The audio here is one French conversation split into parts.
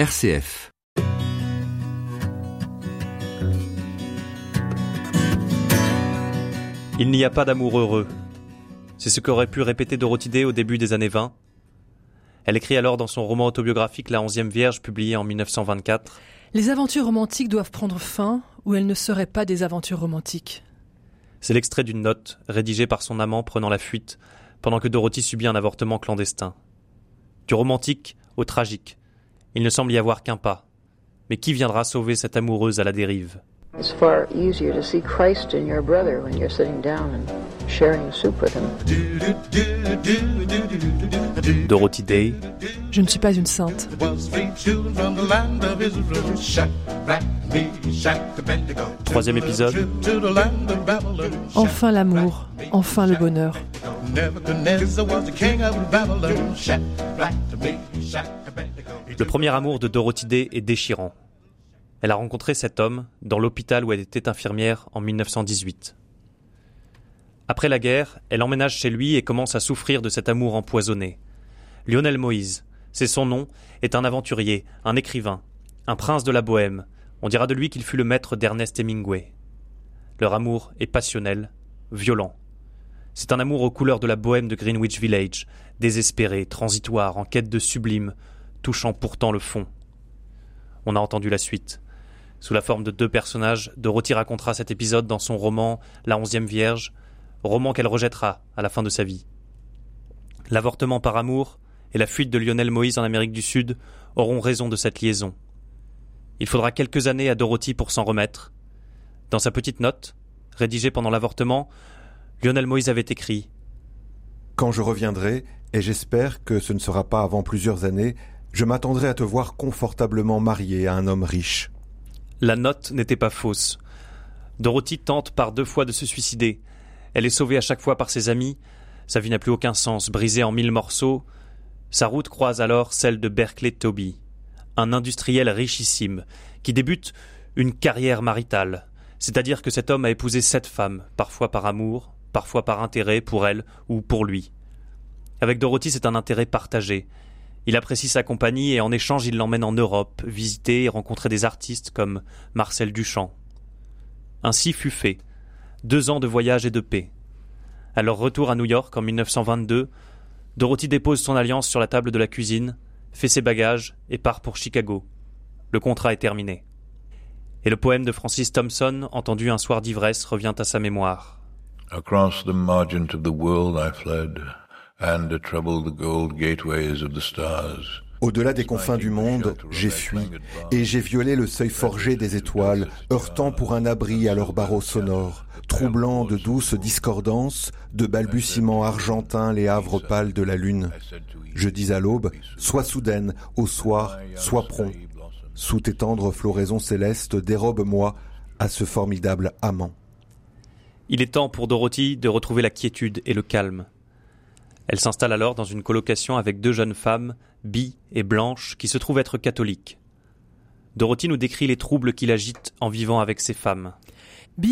RCF. Il n'y a pas d'amour heureux. C'est ce qu'aurait pu répéter Dorothée au début des années 20. Elle écrit alors dans son roman autobiographique La onzième Vierge, publié en 1924. Les aventures romantiques doivent prendre fin ou elles ne seraient pas des aventures romantiques. C'est l'extrait d'une note rédigée par son amant prenant la fuite pendant que Dorothy subit un avortement clandestin. Du romantique au tragique. Il ne semble y avoir qu'un pas. Mais qui viendra sauver cette amoureuse à la dérive? It's far easier to see Christ in your brother when you're sitting down and sharing soup with him. Dorothy Day, Je ne suis pas une sainte. troisième épisode, Enfin l'amour, enfin le bonheur. Le premier amour de Dorothy Day est déchirant. Elle a rencontré cet homme dans l'hôpital où elle était infirmière en 1918. Après la guerre, elle emménage chez lui et commence à souffrir de cet amour empoisonné. Lionel Moïse, c'est son nom, est un aventurier, un écrivain, un prince de la Bohème. On dira de lui qu'il fut le maître d'Ernest Hemingway. Leur amour est passionnel, violent. C'est un amour aux couleurs de la bohème de Greenwich Village, désespéré, transitoire, en quête de sublime, touchant pourtant le fond. On a entendu la suite. Sous la forme de deux personnages, Dorothy racontera cet épisode dans son roman La onzième Vierge, roman qu'elle rejettera à la fin de sa vie. L'avortement par amour et la fuite de Lionel Moïse en Amérique du Sud auront raison de cette liaison. Il faudra quelques années à Dorothy pour s'en remettre. Dans sa petite note, rédigée pendant l'avortement, Lionel Moïse avait écrit Quand je reviendrai, et j'espère que ce ne sera pas avant plusieurs années, je m'attendrai à te voir confortablement marié à un homme riche. La note n'était pas fausse. Dorothy tente par deux fois de se suicider. Elle est sauvée à chaque fois par ses amis. Sa vie n'a plus aucun sens, brisée en mille morceaux. Sa route croise alors celle de Berkeley Toby, un industriel richissime, qui débute une carrière maritale. C'est-à-dire que cet homme a épousé sept femmes, parfois par amour, parfois par intérêt pour elle ou pour lui. Avec Dorothy, c'est un intérêt partagé. Il apprécie sa compagnie et en échange, il l'emmène en Europe, visiter et rencontrer des artistes comme Marcel Duchamp. Ainsi fut fait. Deux ans de voyage et de paix. À leur retour à New York en 1922, Dorothy dépose son alliance sur la table de la cuisine, fait ses bagages et part pour Chicago. Le contrat est terminé. Et le poème de Francis Thompson, entendu un soir d'ivresse, revient à sa mémoire. Across the margent of the world I fled, and the gold gateways of the stars. Au-delà des confins du monde, j'ai fui, et j'ai violé le seuil forgé des étoiles, heurtant pour un abri à leurs barreaux sonores, troublant de douces discordances, de balbutiements argentins les havres pâles de la lune. Je dis à l'aube, sois soudaine, au soir, sois prompt. Sous tes tendres floraisons célestes, dérobe-moi à ce formidable amant. Il est temps pour Dorothy de retrouver la quiétude et le calme. Elle s'installe alors dans une colocation avec deux jeunes femmes, Bi et Blanche, qui se trouvent être catholiques. Dorothy nous décrit les troubles qui l'agitent en vivant avec ces femmes.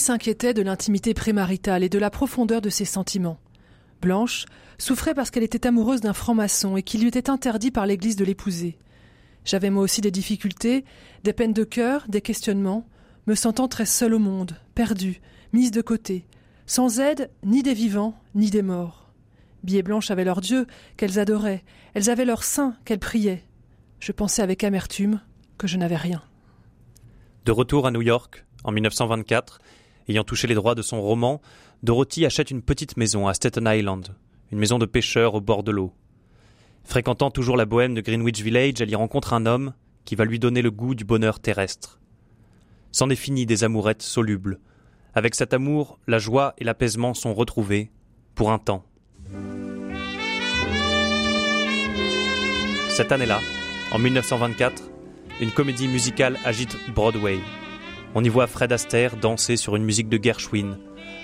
S'inquiétait de l'intimité prémaritale et de la profondeur de ses sentiments. Blanche souffrait parce qu'elle était amoureuse d'un franc-maçon et qu'il lui était interdit par l'Église de l'épouser. J'avais moi aussi des difficultés, des peines de cœur, des questionnements, me sentant très seule au monde, perdue, mise de côté, sans aide ni des vivants ni des morts. Bi et Blanche avaient leur Dieu qu'elles adoraient, elles avaient leur saint qu'elles priaient. Je pensais avec amertume que je n'avais rien. De retour à New York, en 1924, ayant touché les droits de son roman, Dorothy achète une petite maison à Staten Island, une maison de pêcheurs au bord de l'eau. Fréquentant toujours la bohème de Greenwich Village, elle y rencontre un homme qui va lui donner le goût du bonheur terrestre. C'en est fini des amourettes solubles. Avec cet amour, la joie et l'apaisement sont retrouvés, pour un temps. Cette année-là, en 1924, une comédie musicale agite Broadway. On y voit Fred Astaire danser sur une musique de Gershwin.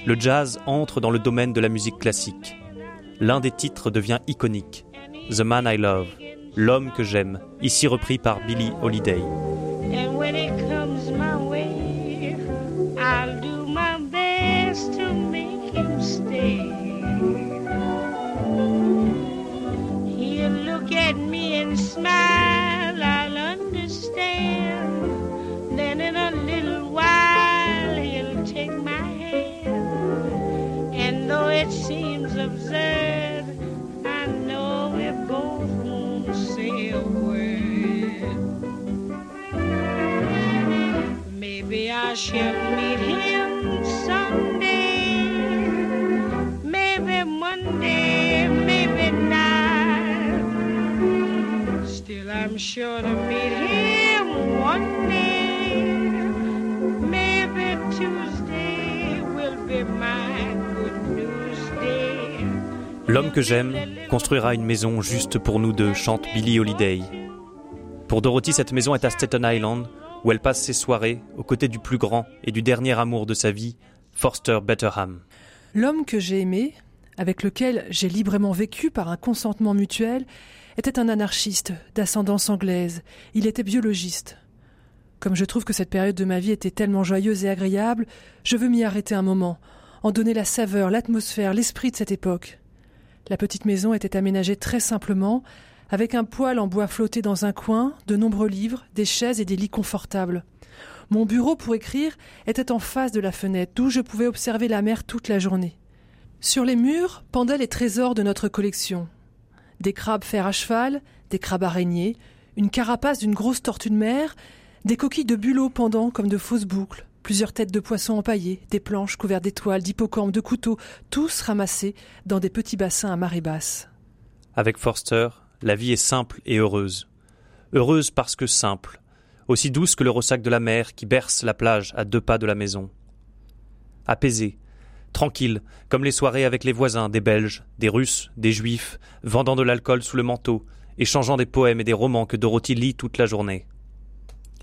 Le jazz entre dans le domaine de la musique classique. L'un des titres devient iconique. The Man I Love, L'homme que j'aime, ici repris par Billie Holiday. Shall meet him someday. Maybe Monday, maybe not. Still, I'm sure to meet him one day. Maybe Tuesday will be my good news day. L'homme que j'aime construira une maison juste pour nous deux, chante Billie Holiday. Pour Dorothy, cette maison est à Staten Island, où elle passe ses soirées aux côtés du plus grand et du dernier amour de sa vie, Forster Betterham. L'homme que j'ai aimé, avec lequel j'ai librement vécu par un consentement mutuel, était un anarchiste d'ascendance anglaise. Il était biologiste. Comme je trouve que cette période de ma vie était tellement joyeuse et agréable, je veux m'y arrêter un moment, en donner la saveur, l'atmosphère, l'esprit de cette époque. La petite maison était aménagée très simplement, avec un poêle en bois flotté dans un coin, de nombreux livres, des chaises et des lits confortables. Mon bureau pour écrire était en face de la fenêtre, d'où je pouvais observer la mer toute la journée. Sur les murs pendaient les trésors de notre collection. Des crabes fer à cheval, des crabes araignées, une carapace d'une grosse tortue de mer, des coquilles de bulots pendant comme de fausses boucles, plusieurs têtes de poissons empaillées, des planches couvertes d'étoiles, d'hippocampes, de couteaux, tous ramassés dans des petits bassins à marée basse. Avec Forster, la vie est simple et heureuse. Heureuse parce que simple, aussi douce que le ressac de la mer qui berce la plage à deux pas de la maison. Apaisée, tranquille, comme les soirées avec les voisins, des Belges, des Russes, des Juifs, vendant de l'alcool sous le manteau, échangeant des poèmes et des romans que Dorothy lit toute la journée.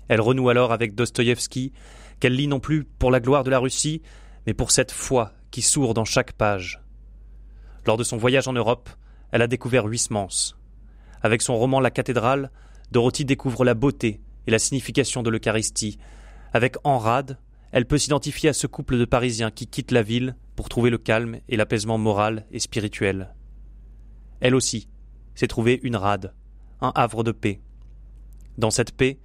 Elle renoue alors avec Dostoïevski, qu'elle lit non plus pour la gloire de la Russie, mais pour cette foi qui sourd dans chaque page. Lors de son voyage en Europe, elle a découvert Huysmans. Avec son roman La cathédrale, Dorothy découvre la beauté et la signification de l'Eucharistie. Avec Enrade, elle peut s'identifier à ce couple de Parisiens qui quittent la ville pour trouver le calme et l'apaisement moral et spirituel. Elle aussi s'est trouvée une rade, un havre de paix. Dans cette paix,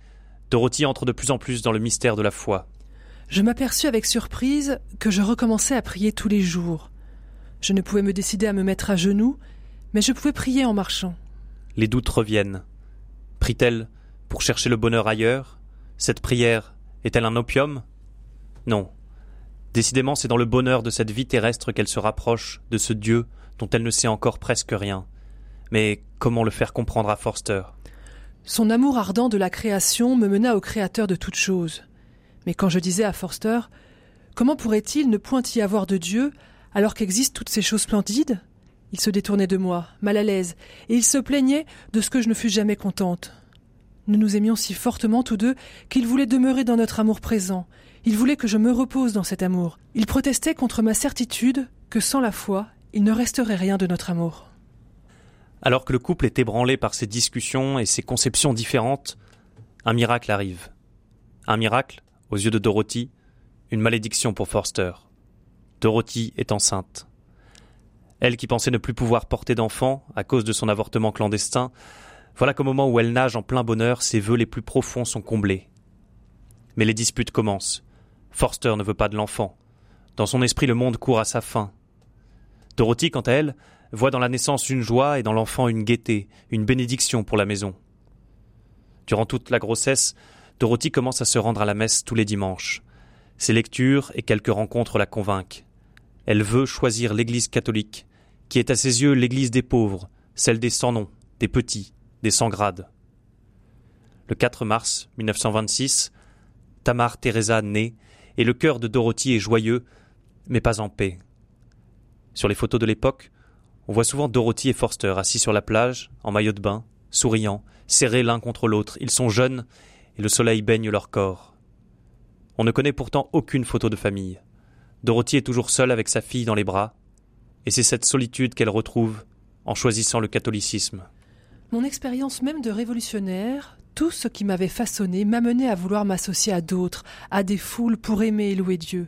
Dorothy entre de plus en plus dans le mystère de la foi. Je m'aperçus avec surprise que je recommençais à prier tous les jours. Je ne pouvais me décider à me mettre à genoux, mais je pouvais prier en marchant. Les doutes reviennent. Prie-t-elle pour chercher le bonheur ailleurs? Cette prière est-elle un opium? Non. Décidément, c'est dans le bonheur de cette vie terrestre qu'elle se rapproche de ce Dieu dont elle ne sait encore presque rien. Mais comment le faire comprendre à Forster? Son amour ardent de la création me mena au Créateur de toutes choses. Mais quand je disais à Forster Comment pourrait-il ne point y avoir de Dieu alors qu'existent toutes ces choses splendides? Il se détournait de moi, mal à l'aise, et il se plaignait de ce que je ne fus jamais contente. Nous nous aimions si fortement tous deux qu'il voulait demeurer dans notre amour présent. Il voulait que je me repose dans cet amour. Il protestait contre ma certitude que sans la foi, il ne resterait rien de notre amour. Alors que le couple est ébranlé par ses discussions et ses conceptions différentes, un miracle arrive. Un miracle, aux yeux de Dorothy, une malédiction pour Forster. Dorothy est enceinte. Elle qui pensait ne plus pouvoir porter d'enfant à cause de son avortement clandestin, voilà qu'au moment où elle nage en plein bonheur, ses vœux les plus profonds sont comblés. Mais les disputes commencent. Forster ne veut pas de l'enfant. Dans son esprit, le monde court à sa fin. Dorothy, quant à elle, voit dans la naissance une joie et dans l'enfant une gaieté, une bénédiction pour la maison. Durant toute la grossesse, Dorothy commence à se rendre à la messe tous les dimanches. Ses lectures et quelques rencontres la convainquent. Elle veut choisir l'Église catholique, qui est à ses yeux l'Église des pauvres, celle des sans noms, des petits, des sans grades. Le 4 mars 1926, Tamar Teresa naît et le cœur de Dorothy est joyeux, mais pas en paix. Sur les photos de l'époque, on voit souvent Dorothy et Forster assis sur la plage, en maillot de bain, souriant, serrés l'un contre l'autre. Ils sont jeunes et le soleil baigne leur corps. On ne connaît pourtant aucune photo de famille. Dorothy est toujours seule avec sa fille dans les bras, et c'est cette solitude qu'elle retrouve en choisissant le catholicisme. Mon expérience même de révolutionnaire, tout ce qui m'avait façonné m'amenait à vouloir m'associer à d'autres, à des foules pour aimer et louer Dieu.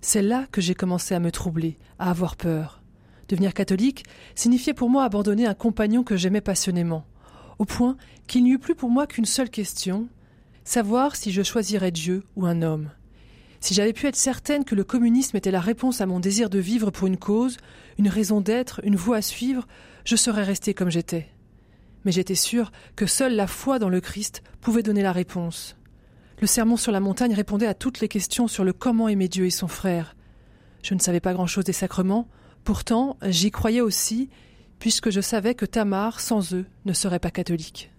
C'est là que j'ai commencé à me troubler, à avoir peur. Devenir catholique signifiait pour moi abandonner un compagnon que j'aimais passionnément, au point qu'il n'y eut plus pour moi qu'une seule question savoir si je choisirais Dieu ou un homme. Si j'avais pu être certaine que le communisme était la réponse à mon désir de vivre pour une cause, une raison d'être, une voie à suivre, je serais restée comme j'étais. Mais j'étais sûr que seule la foi dans le Christ pouvait donner la réponse. Le sermon sur la montagne répondait à toutes les questions sur le comment aimer Dieu et son frère. Je ne savais pas grand-chose des sacrements, pourtant j'y croyais aussi, puisque je savais que Tamar, sans eux, ne serait pas catholique.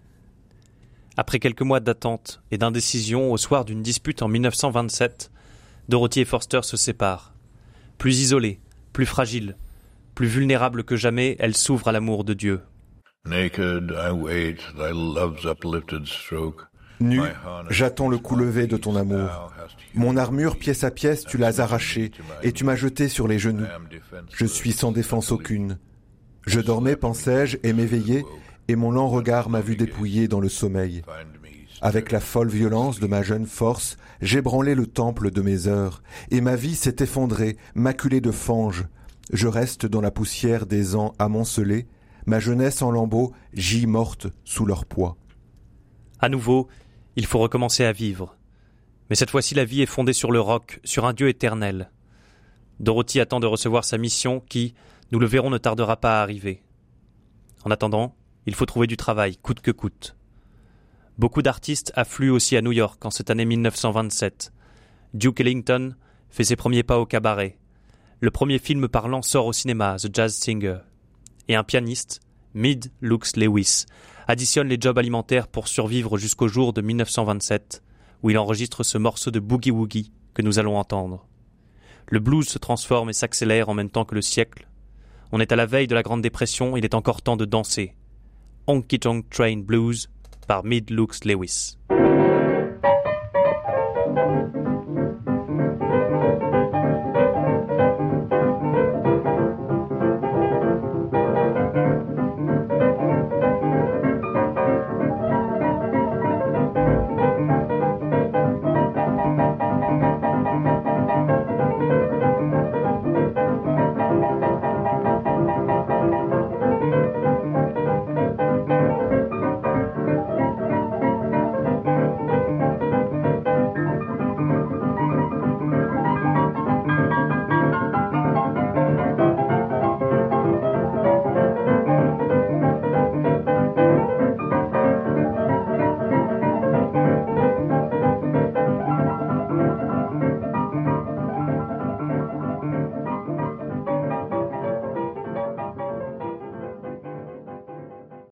Après quelques mois d'attente et d'indécision au soir d'une dispute en 1927, Dorothy et Forster se séparent. Plus isolée, plus fragile, plus vulnérable que jamais, elle s'ouvre à l'amour de Dieu. Naked, I wait thy love's uplifted stroke. Nu, j'attends le coup levé de ton amour. Mon armure, pièce à pièce, tu l'as arrachée, et tu m'as jeté sur les genoux. Je suis sans défense aucune. Je dormais, pensais-je, et m'éveillais, et mon lent regard m'a vu dépouillé dans le sommeil. Avec la folle violence de ma jeune force, j'ébranlai le temple de mes heures, et ma vie s'est effondrée, maculée de fange. Je reste dans la poussière des ans amoncelés, ma jeunesse en lambeaux gît morte sous leur poids. À nouveau, il faut recommencer à vivre. Mais cette fois-ci, la vie est fondée sur le roc, sur un Dieu éternel. Dorothy attend de recevoir sa mission qui, nous le verrons, ne tardera pas à arriver. En attendant, il faut trouver du travail, coûte que coûte. Beaucoup d'artistes affluent aussi à New York en cette année 1927. Duke Ellington fait ses premiers pas au cabaret. Le premier film parlant sort au cinéma, The Jazz Singer. Et un pianiste, Mid Lux Lewis, additionne les jobs alimentaires pour survivre jusqu'au jour de 1927, où il enregistre ce morceau de Boogie Woogie que nous allons entendre. Le blues se transforme et s'accélère en même temps que le siècle. On est à la veille de la Grande Dépression, il est encore temps de danser. Honky Train Blues par Mid Lewis.